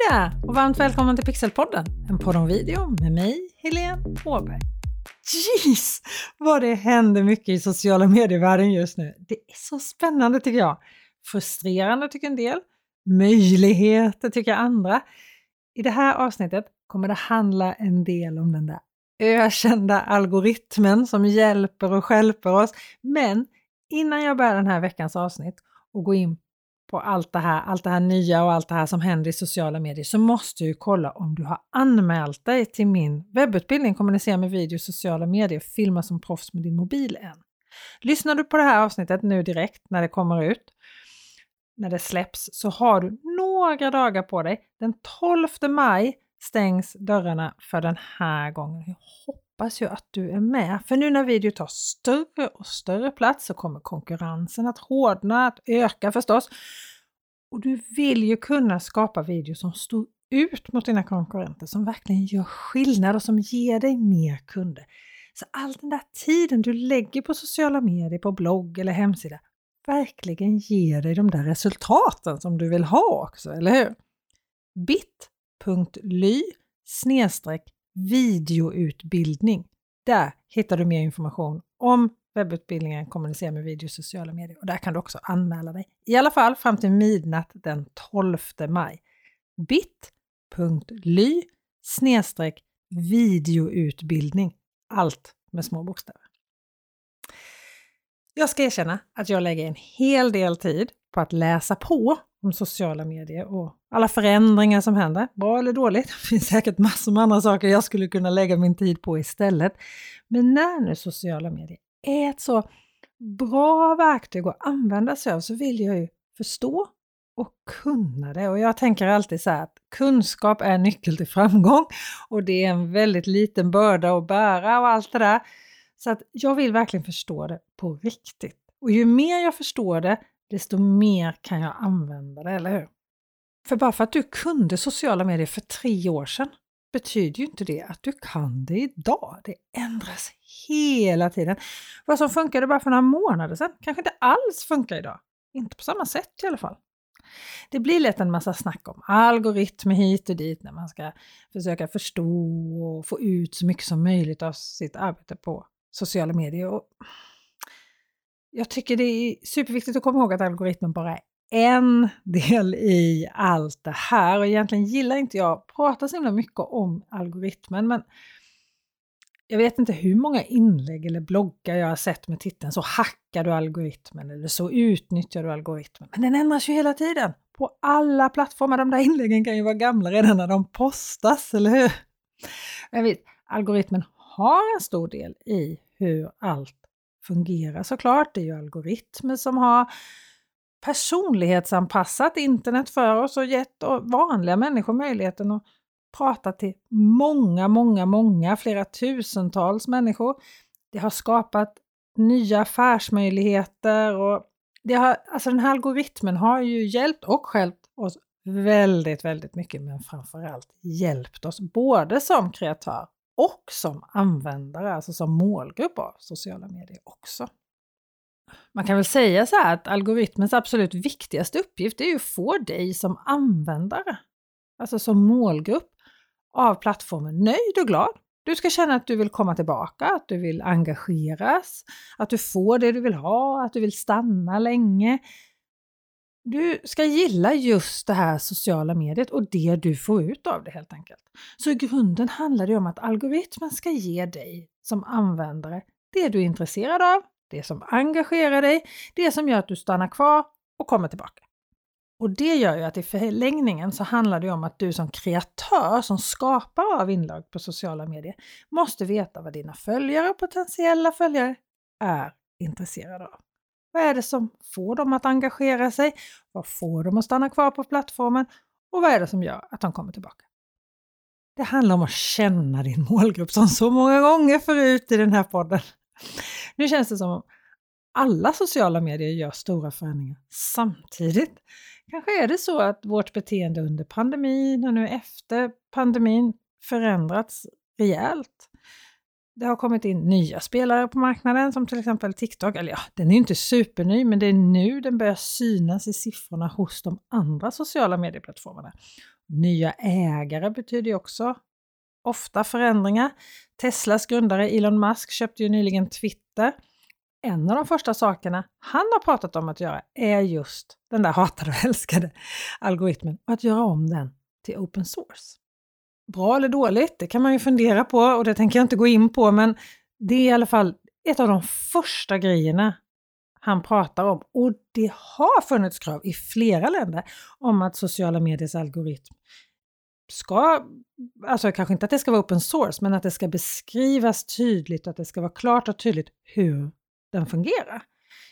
Hej där och varmt välkommen till Pixelpodden, en podd om video med mig, Helene Åberg. Jeez, vad det händer mycket i sociala medievärlden just nu. Det är så spännande tycker jag. Frustrerande tycker en del, möjligheter tycker andra. I det här avsnittet kommer det handla en del om den där ökända algoritmen som hjälper och skälper oss. Men innan jag börjar den här veckans avsnitt och går in på allt det här, allt det här nya och allt det här som händer i sociala medier så måste du kolla om du har anmält dig till min webbutbildning Kommunicera med video, sociala medier, filma som proffs med din mobil än. Lyssnar du på det här avsnittet nu direkt när det kommer ut, när det släpps, så har du några dagar på dig. Den 12 maj stängs dörrarna för den här gången. Jag hoppas ju att du är med, för nu när video tar större och större plats så kommer konkurrensen att hårdna, att öka förstås. Och du vill ju kunna skapa video som står ut mot dina konkurrenter, som verkligen gör skillnad och som ger dig mer kunder. Så all den där tiden du lägger på sociala medier, på blogg eller hemsida, verkligen ger dig de där resultaten som du vill ha också, eller hur? bit.ly snedstreck videoutbildning. Där hittar du mer information om webbutbildningen Kommunicera med video och sociala medier och där kan du också anmäla dig. I alla fall fram till midnatt den 12 maj. bit.ly videoutbildning. Allt med små bokstäver. Jag ska erkänna att jag lägger en hel del tid på att läsa på om sociala medier och alla förändringar som händer, bra eller dåligt. Det finns säkert massor med andra saker jag skulle kunna lägga min tid på istället. Men när nu sociala medier är ett så bra verktyg att använda sig av så vill jag ju förstå och kunna det. Och jag tänker alltid så här att kunskap är nyckel till framgång och det är en väldigt liten börda att bära och allt det där. Så att jag vill verkligen förstå det på riktigt. Och ju mer jag förstår det, desto mer kan jag använda det, eller hur? För bara för att du kunde sociala medier för tre år sedan betyder ju inte det att du kan det idag. Det ändras hela tiden. Vad som funkade bara för några månader sedan kanske inte alls funkar idag. Inte på samma sätt i alla fall. Det blir lätt en massa snack om algoritmer hit och dit när man ska försöka förstå och få ut så mycket som möjligt av sitt arbete på sociala medier. Och jag tycker det är superviktigt att komma ihåg att algoritmen bara är en del i allt det här och egentligen gillar inte jag att prata så himla mycket om algoritmen men jag vet inte hur många inlägg eller bloggar jag har sett med titeln så hackar du algoritmen eller så utnyttjar du algoritmen. Men den ändras ju hela tiden på alla plattformar. De där inläggen kan ju vara gamla redan när de postas, eller hur? Jag vet, algoritmen har en stor del i hur allt fungerar såklart. Det är ju algoritmer som har personlighetsanpassat internet för oss och gett vanliga människor möjligheten att prata till många, många, många, flera tusentals människor. Det har skapat nya affärsmöjligheter och det har, alltså den här algoritmen har ju hjälpt och stjälpt oss väldigt, väldigt mycket, men framförallt hjälpt oss både som kreatör och som användare, alltså som målgrupp av sociala medier också. Man kan väl säga så här att algoritmens absolut viktigaste uppgift är ju att få dig som användare, alltså som målgrupp av plattformen nöjd och glad. Du ska känna att du vill komma tillbaka, att du vill engageras, att du får det du vill ha, att du vill stanna länge. Du ska gilla just det här sociala mediet och det du får ut av det helt enkelt. Så i grunden handlar det om att algoritmen ska ge dig som användare det du är intresserad av, det som engagerar dig, det som gör att du stannar kvar och kommer tillbaka. Och det gör ju att i förlängningen så handlar det om att du som kreatör, som skapare av inlag på sociala medier, måste veta vad dina följare och potentiella följare är intresserade av. Vad är det som får dem att engagera sig? Vad får dem att stanna kvar på plattformen? Och vad är det som gör att de kommer tillbaka? Det handlar om att känna din målgrupp som så många gånger förut i den här podden. Nu känns det som om alla sociala medier gör stora förändringar samtidigt. Kanske är det så att vårt beteende under pandemin och nu efter pandemin förändrats rejält. Det har kommit in nya spelare på marknaden som till exempel TikTok. Eller ja, den är ju inte superny, men det är nu den börjar synas i siffrorna hos de andra sociala medieplattformarna. Nya ägare betyder ju också ofta förändringar. Teslas grundare Elon Musk köpte ju nyligen Twitter. En av de första sakerna han har pratat om att göra är just den där hatade och älskade algoritmen och att göra om den till open source. Bra eller dåligt, det kan man ju fundera på och det tänker jag inte gå in på, men det är i alla fall ett av de första grejerna han pratar om. Och det har funnits krav i flera länder om att sociala mediers algoritm ska, alltså kanske inte att det ska vara open source, men att det ska beskrivas tydligt, att det ska vara klart och tydligt hur den fungerar.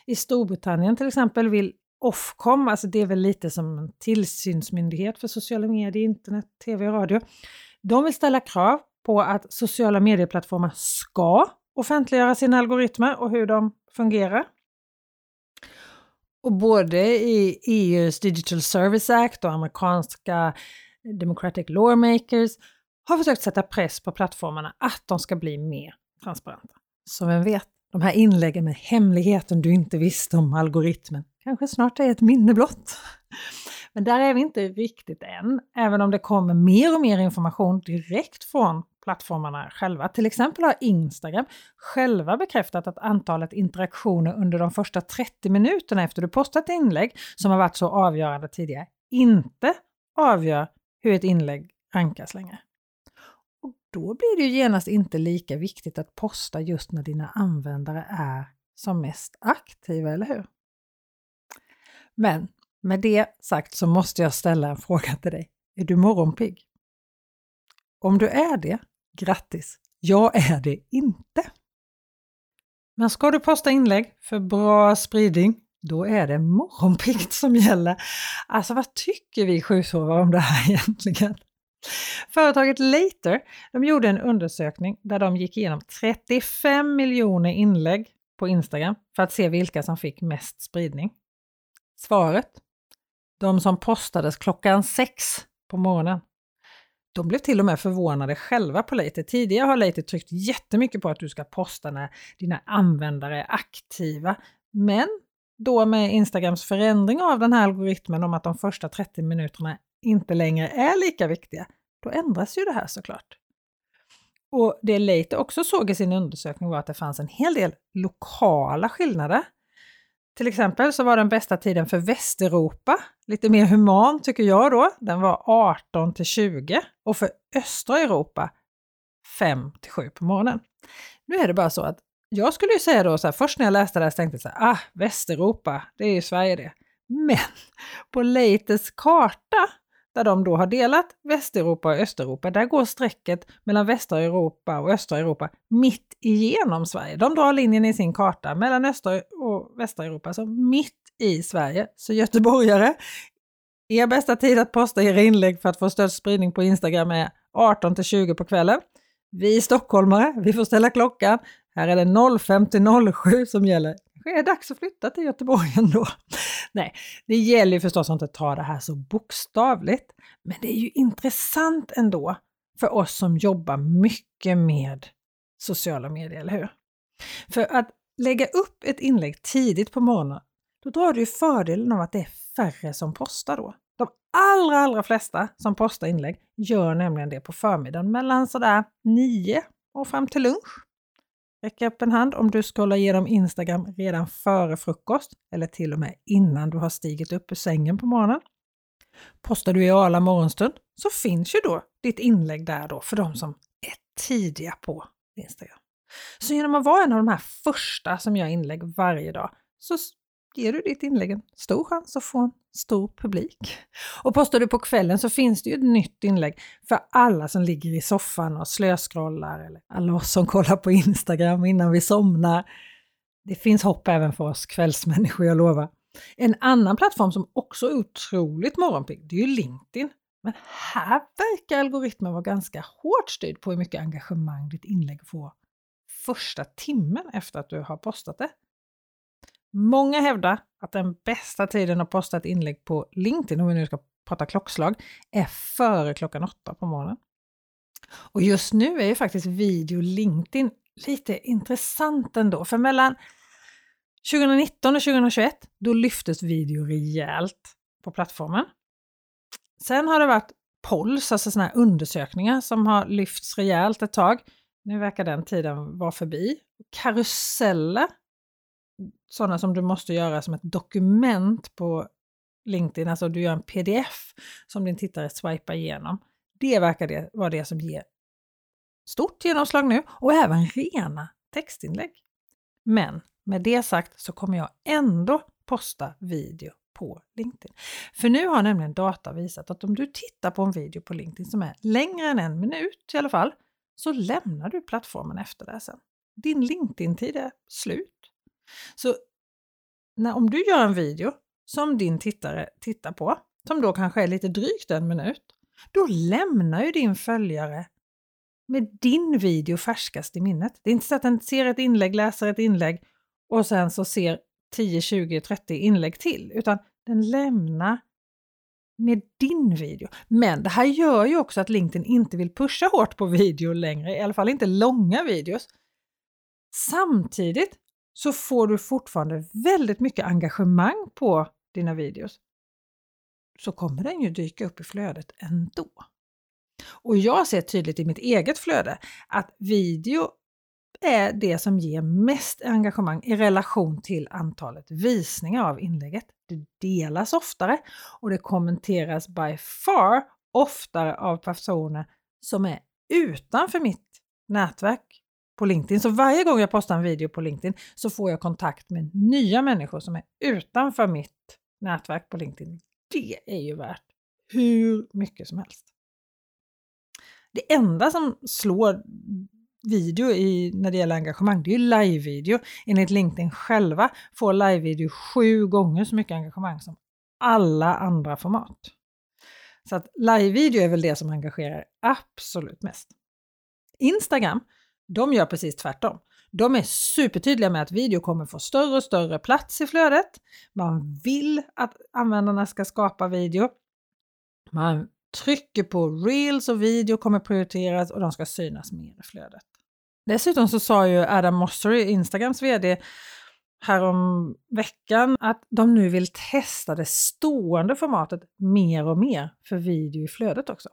I Storbritannien till exempel vill Ofcom, alltså det är väl lite som en tillsynsmyndighet för sociala medier, internet, tv och radio. De vill ställa krav på att sociala medieplattformar ska offentliggöra sina algoritmer och hur de fungerar. Och både i EUs Digital Service Act och amerikanska Democratic Lawmakers har försökt sätta press på plattformarna att de ska bli mer transparenta. Så vem vet, de här inläggen med hemligheten du inte visste om algoritmen kanske snart är ett minne blott. Men där är vi inte riktigt än, även om det kommer mer och mer information direkt från plattformarna själva. Till exempel har Instagram själva bekräftat att antalet interaktioner under de första 30 minuterna efter du postat inlägg, som har varit så avgörande tidigare, inte avgör hur ett inlägg rankas längre. Då blir det ju genast inte lika viktigt att posta just när dina användare är som mest aktiva, eller hur? Men med det sagt så måste jag ställa en fråga till dig. Är du morgonpigg? Om du är det, grattis! Jag är det inte. Men ska du posta inlägg för bra spridning, då är det morgonpiggt som gäller. Alltså vad tycker vi sjusovare om det här egentligen? Företaget Later de gjorde en undersökning där de gick igenom 35 miljoner inlägg på Instagram för att se vilka som fick mest spridning. Svaret? De som postades klockan sex på morgonen. De blev till och med förvånade själva på Later. Tidigare har Later tryckt jättemycket på att du ska posta när dina användare är aktiva. Men då med Instagrams förändring av den här algoritmen om att de första 30 minuterna inte längre är lika viktiga, då ändras ju det här såklart. Och det Leite också såg i sin undersökning var att det fanns en hel del lokala skillnader. Till exempel så var den bästa tiden för Västeuropa, lite mer human tycker jag då, den var 18 till 20 och för östra Europa 5 till 7 på morgonen. Nu är det bara så att jag skulle ju säga då så här, först när jag läste det här så tänkte jag så här, ah, Västeuropa, det är ju Sverige det. Men på Leites karta, där de då har delat Västeuropa och Östeuropa, där går strecket mellan västra Europa och östra Europa mitt igenom Sverige. De drar linjen i sin karta mellan östra och västra Europa, så mitt i Sverige. Så göteborgare, er bästa tid att posta era inlägg för att få störst spridning på Instagram är 18 till 20 på kvällen. Vi stockholmare, vi får ställa klockan. Här är det 05 till 07 som gäller. Kanske är dags att flytta till Göteborg ändå. Nej, det gäller ju förstås att inte ta det här så bokstavligt. Men det är ju intressant ändå för oss som jobbar mycket med sociala medier, eller hur? För att lägga upp ett inlägg tidigt på morgonen, då drar du ju fördelen av att det är färre som postar då. De allra, allra flesta som postar inlägg gör nämligen det på förmiddagen mellan sådär 9 och fram till lunch. Räck upp en hand om du scrollar igenom Instagram redan före frukost eller till och med innan du har stigit upp ur sängen på morgonen. Postar du i Arla morgonstund så finns ju då ditt inlägg där då för de som är tidiga på Instagram. Så genom att vara en av de här första som gör inlägg varje dag så ger du ditt inlägg en stor chans att få en stor publik. Och postar du på kvällen så finns det ju ett nytt inlägg för alla som ligger i soffan och slöskrollar eller alla oss som kollar på Instagram innan vi somnar. Det finns hopp även för oss kvällsmänniskor, jag lovar. En annan plattform som också är otroligt morgonpigg, det är ju LinkedIn. Men här verkar algoritmen vara ganska hårt styrd på hur mycket engagemang ditt inlägg får första timmen efter att du har postat det. Många hävdar att den bästa tiden att posta ett inlägg på LinkedIn, om vi nu ska prata klockslag, är före klockan åtta på morgonen. Och just nu är ju faktiskt video LinkedIn lite intressant ändå, för mellan 2019 och 2021, då lyftes video rejält på plattformen. Sen har det varit polls, alltså sådana här undersökningar som har lyfts rejält ett tag. Nu verkar den tiden vara förbi. Karuseller, sådana som du måste göra som ett dokument på LinkedIn, alltså du gör en pdf som din tittare swipar igenom. Det verkar det vara det som ger stort genomslag nu och även rena textinlägg. Men med det sagt så kommer jag ändå posta video på LinkedIn. För nu har nämligen data visat att om du tittar på en video på LinkedIn som är längre än en minut i alla fall, så lämnar du plattformen efter det sen. Din LinkedIn-tid är slut. Så när, om du gör en video som din tittare tittar på, som då kanske är lite drygt en minut, då lämnar ju din följare med din video färskast i minnet. Det är inte så att den ser ett inlägg, läser ett inlägg och sen så ser 10, 20, 30 inlägg till, utan den lämnar med din video. Men det här gör ju också att LinkedIn inte vill pusha hårt på video längre, i alla fall inte långa videos. Samtidigt så får du fortfarande väldigt mycket engagemang på dina videos. Så kommer den ju dyka upp i flödet ändå. Och jag ser tydligt i mitt eget flöde att video är det som ger mest engagemang i relation till antalet visningar av inlägget. Det delas oftare och det kommenteras by far oftare av personer som är utanför mitt nätverk på LinkedIn. Så varje gång jag postar en video på LinkedIn så får jag kontakt med nya människor som är utanför mitt nätverk på LinkedIn. Det är ju värt hur mycket som helst. Det enda som slår video i, när det gäller engagemang, det är ju live-video. Enligt LinkedIn själva får live-video sju gånger så mycket engagemang som alla andra format. Så att live-video är väl det som engagerar absolut mest. Instagram, de gör precis tvärtom. De är supertydliga med att video kommer få större och större plats i flödet. Man vill att användarna ska skapa video. Man trycker på reels och video kommer prioriteras och de ska synas mer i flödet. Dessutom så sa ju Adam Mossery, Instagrams VD, härom veckan att de nu vill testa det stående formatet mer och mer för video i flödet också.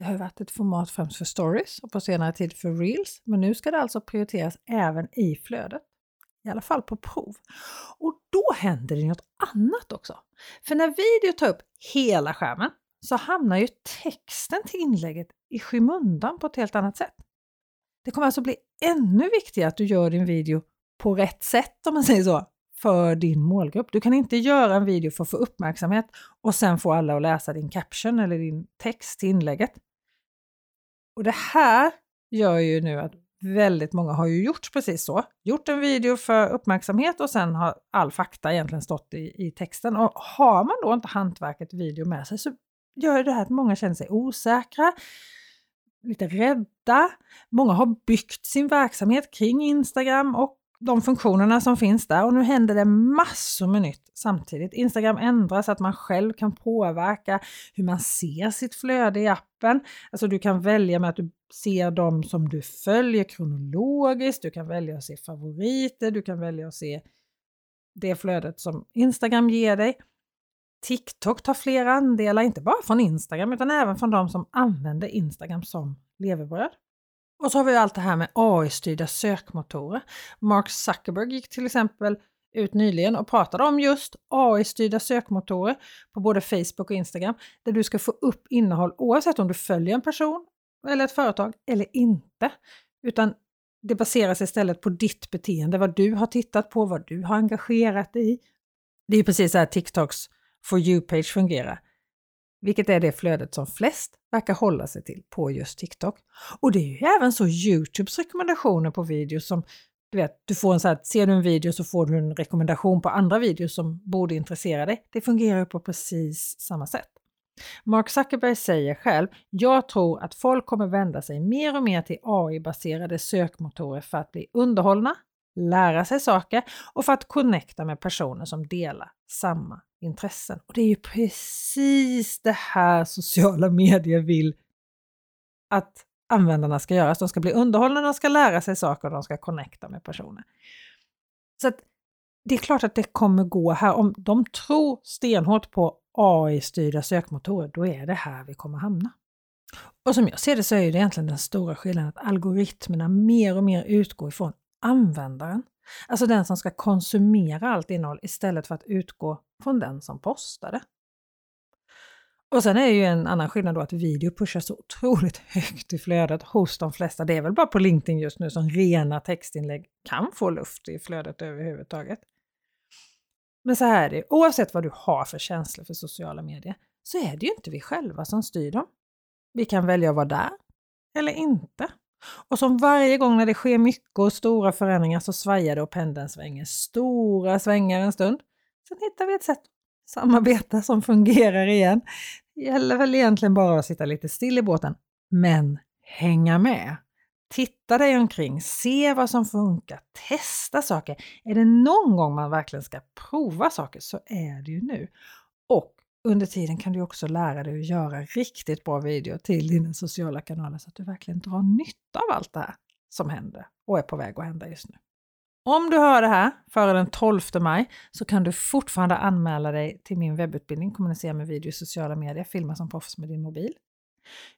Det har varit ett format främst för stories och på senare tid för reels, men nu ska det alltså prioriteras även i flödet. I alla fall på prov. Och då händer det något annat också. För när video tar upp hela skärmen så hamnar ju texten till inlägget i skymundan på ett helt annat sätt. Det kommer alltså bli ännu viktigare att du gör din video på rätt sätt om man säger så, för din målgrupp. Du kan inte göra en video för att få uppmärksamhet och sen få alla att läsa din caption eller din text till inlägget. Och det här gör ju nu att väldigt många har ju gjort precis så. Gjort en video för uppmärksamhet och sen har all fakta egentligen stått i, i texten. Och har man då inte hantverket video med sig så gör det här att många känner sig osäkra, lite rädda. Många har byggt sin verksamhet kring Instagram och de funktionerna som finns där och nu händer det massor med nytt samtidigt. Instagram ändras så att man själv kan påverka hur man ser sitt flöde i appen. Alltså du kan välja med att du ser dem som du följer kronologiskt, du kan välja att se favoriter, du kan välja att se det flödet som Instagram ger dig. TikTok tar flera andelar, inte bara från Instagram utan även från de som använder Instagram som levebröd. Och så har vi allt det här med AI-styrda sökmotorer. Mark Zuckerberg gick till exempel ut nyligen och pratade om just AI-styrda sökmotorer på både Facebook och Instagram där du ska få upp innehåll oavsett om du följer en person eller ett företag eller inte. Utan det baseras istället på ditt beteende, vad du har tittat på, vad du har engagerat dig i. Det är ju precis så här TikToks For You-page fungerar. Vilket är det flödet som flest verkar hålla sig till på just TikTok. Och det är ju även så Youtubes rekommendationer på videos som du vet, du får en så här, ser du en video så får du en rekommendation på andra videos som borde intressera dig. Det fungerar på precis samma sätt. Mark Zuckerberg säger själv, jag tror att folk kommer vända sig mer och mer till AI-baserade sökmotorer för att bli underhållna, lära sig saker och för att connecta med personer som delar samma intressen. Och det är ju precis det här sociala medier vill att användarna ska göra. de ska bli underhållna, de ska lära sig saker och de ska connecta med personer. Så att det är klart att det kommer gå här. Om de tror stenhårt på AI-styrda sökmotorer, då är det här vi kommer hamna. Och som jag ser det så är det egentligen den stora skillnaden att algoritmerna mer och mer utgår ifrån användaren. Alltså den som ska konsumera allt innehåll istället för att utgå från den som postar det. Och sen är ju en annan skillnad då att video pushas så otroligt högt i flödet hos de flesta. Det är väl bara på LinkedIn just nu som rena textinlägg kan få luft i flödet överhuvudtaget. Men så här är det, oavsett vad du har för känslor för sociala medier så är det ju inte vi själva som styr dem. Vi kan välja att vara där eller inte. Och som varje gång när det sker mycket och stora förändringar så svajar det och pendeln svänger stora svängar en stund. Sen hittar vi ett sätt att samarbeta som fungerar igen. Det gäller väl egentligen bara att sitta lite still i båten, men hänga med. Titta dig omkring, se vad som funkar, testa saker. Är det någon gång man verkligen ska prova saker så är det ju nu. Och under tiden kan du också lära dig att göra riktigt bra video till dina sociala kanaler så att du verkligen drar nytta av allt det här som händer och är på väg att hända just nu. Om du hör det här före den 12 maj så kan du fortfarande anmäla dig till min webbutbildning Kommunicera med video i sociala medier, filma som proffs med din mobil.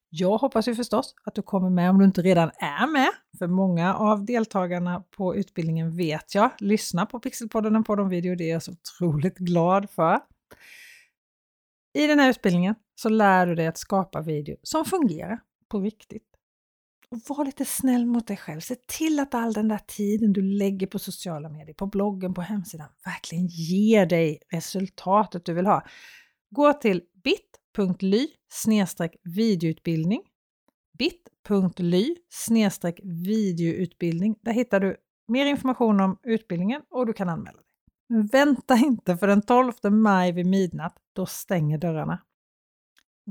Jag hoppas ju förstås att du kommer med om du inte redan är med, för många av deltagarna på utbildningen vet jag lyssnar på Pixelpodden och på de video, det är jag så otroligt glad för. I den här utbildningen så lär du dig att skapa video som fungerar på riktigt. Och var lite snäll mot dig själv. Se till att all den där tiden du lägger på sociala medier, på bloggen, på hemsidan verkligen ger dig resultatet du vill ha. Gå till bit.ly videoutbildning bit.ly videoutbildning. Där hittar du mer information om utbildningen och du kan anmäla dig. Vänta inte för den 12 maj vid midnatt, då stänger dörrarna.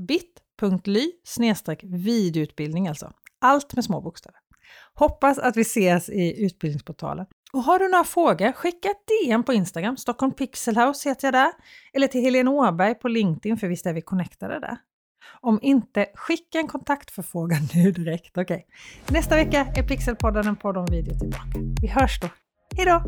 bit.ly videoutbildning alltså. Allt med små bokstäver. Hoppas att vi ses i utbildningsportalen. Och har du några frågor, skicka ett DM på Instagram, Stockholm Pixelhouse heter jag där, eller till Helene Åberg på LinkedIn, för visst är vi connectade där. Om inte, skicka en kontaktförfrågan nu direkt. Okej. Okay. Nästa vecka är Pixelpodden en podd om video tillbaka. Vi hörs då. Hejdå!